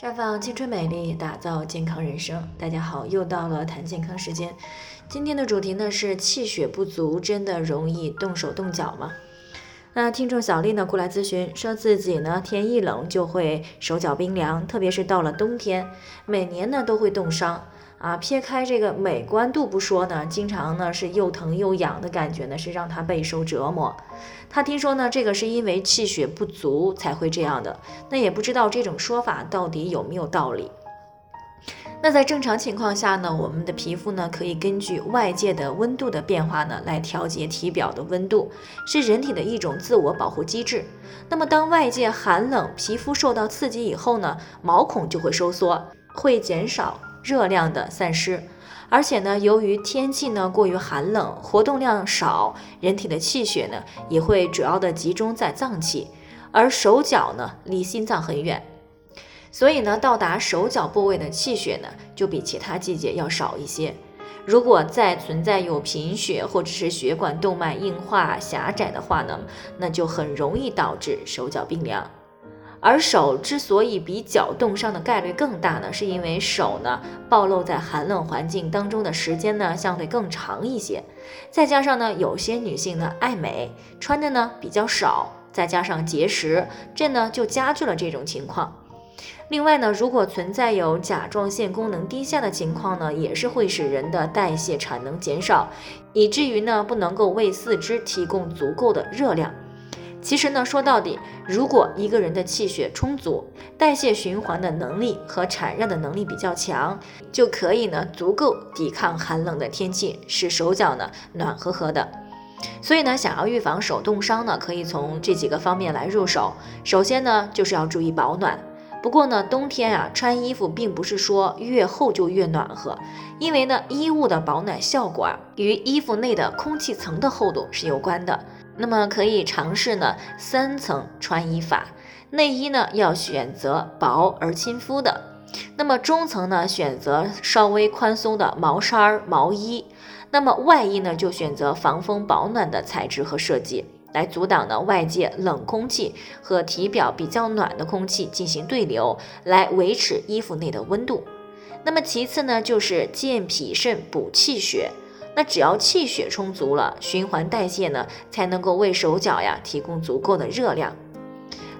绽放青春美丽，打造健康人生。大家好，又到了谈健康时间。今天的主题呢是气血不足，真的容易动手动脚吗？那听众小丽呢过来咨询，说自己呢天一冷就会手脚冰凉，特别是到了冬天，每年呢都会冻伤。啊，撇开这个美观度不说呢，经常呢是又疼又痒的感觉呢，是让他备受折磨。他听说呢，这个是因为气血不足才会这样的，那也不知道这种说法到底有没有道理。那在正常情况下呢，我们的皮肤呢可以根据外界的温度的变化呢来调节体表的温度，是人体的一种自我保护机制。那么当外界寒冷，皮肤受到刺激以后呢，毛孔就会收缩，会减少。热量的散失，而且呢，由于天气呢过于寒冷，活动量少，人体的气血呢也会主要的集中在脏器，而手脚呢离心脏很远，所以呢，到达手脚部位的气血呢就比其他季节要少一些。如果再存在有贫血或者是血管动脉硬化狭窄的话呢，那就很容易导致手脚冰凉。而手之所以比脚冻伤的概率更大呢，是因为手呢暴露在寒冷环境当中的时间呢相对更长一些，再加上呢有些女性呢爱美，穿的呢比较少，再加上节食，这呢就加剧了这种情况。另外呢，如果存在有甲状腺功能低下的情况呢，也是会使人的代谢产能减少，以至于呢不能够为四肢提供足够的热量。其实呢，说到底，如果一个人的气血充足，代谢循环的能力和产热的能力比较强，就可以呢足够抵抗寒冷的天气，使手脚呢暖和和的。所以呢，想要预防手冻伤呢，可以从这几个方面来入手。首先呢，就是要注意保暖。不过呢，冬天啊，穿衣服并不是说越厚就越暖和，因为呢，衣物的保暖效果啊，与衣服内的空气层的厚度是有关的。那么可以尝试呢三层穿衣法，内衣呢要选择薄而亲肤的，那么中层呢选择稍微宽松的毛衫毛衣，那么外衣呢就选择防风保暖的材质和设计，来阻挡呢外界冷空气和体表比较暖的空气进行对流，来维持衣服内的温度。那么其次呢就是健脾肾补气血。那只要气血充足了，循环代谢呢才能够为手脚呀提供足够的热量。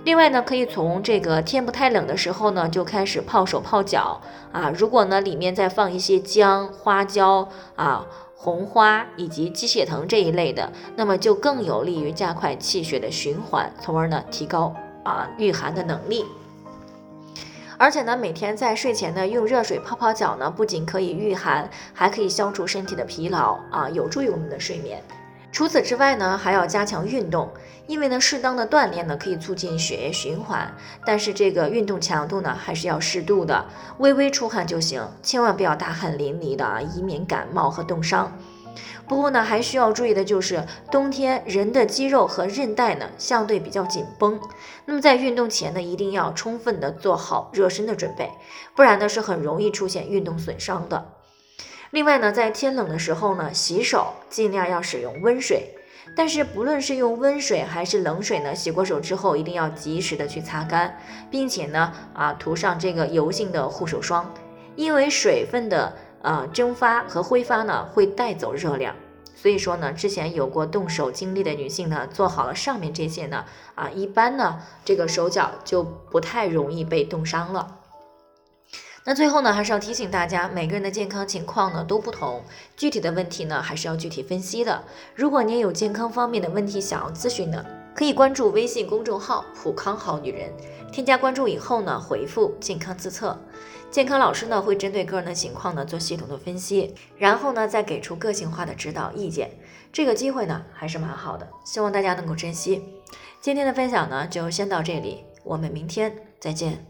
另外呢，可以从这个天不太冷的时候呢就开始泡手泡脚啊。如果呢里面再放一些姜、花椒啊、红花以及鸡血藤这一类的，那么就更有利于加快气血的循环，从而呢提高啊御寒的能力。而且呢，每天在睡前呢用热水泡泡脚呢，不仅可以御寒，还可以消除身体的疲劳啊，有助于我们的睡眠。除此之外呢，还要加强运动，因为呢，适当的锻炼呢可以促进血液循环，但是这个运动强度呢还是要适度的，微微出汗就行，千万不要大汗淋漓的啊，以免感冒和冻伤。不过呢，还需要注意的就是，冬天人的肌肉和韧带呢相对比较紧绷，那么在运动前呢，一定要充分的做好热身的准备，不然呢是很容易出现运动损伤的。另外呢，在天冷的时候呢，洗手尽量要使用温水，但是不论是用温水还是冷水呢，洗过手之后一定要及时的去擦干，并且呢啊涂上这个油性的护手霜，因为水分的。呃，蒸发和挥发呢会带走热量，所以说呢，之前有过动手经历的女性呢，做好了上面这些呢，啊，一般呢这个手脚就不太容易被冻伤了。那最后呢，还是要提醒大家，每个人的健康情况呢都不同，具体的问题呢还是要具体分析的。如果您有健康方面的问题想要咨询的，可以关注微信公众号“普康好女人”，添加关注以后呢，回复“健康自测”。健康老师呢会针对个人的情况呢做系统的分析，然后呢再给出个性化的指导意见。这个机会呢还是蛮好的，希望大家能够珍惜。今天的分享呢就先到这里，我们明天再见。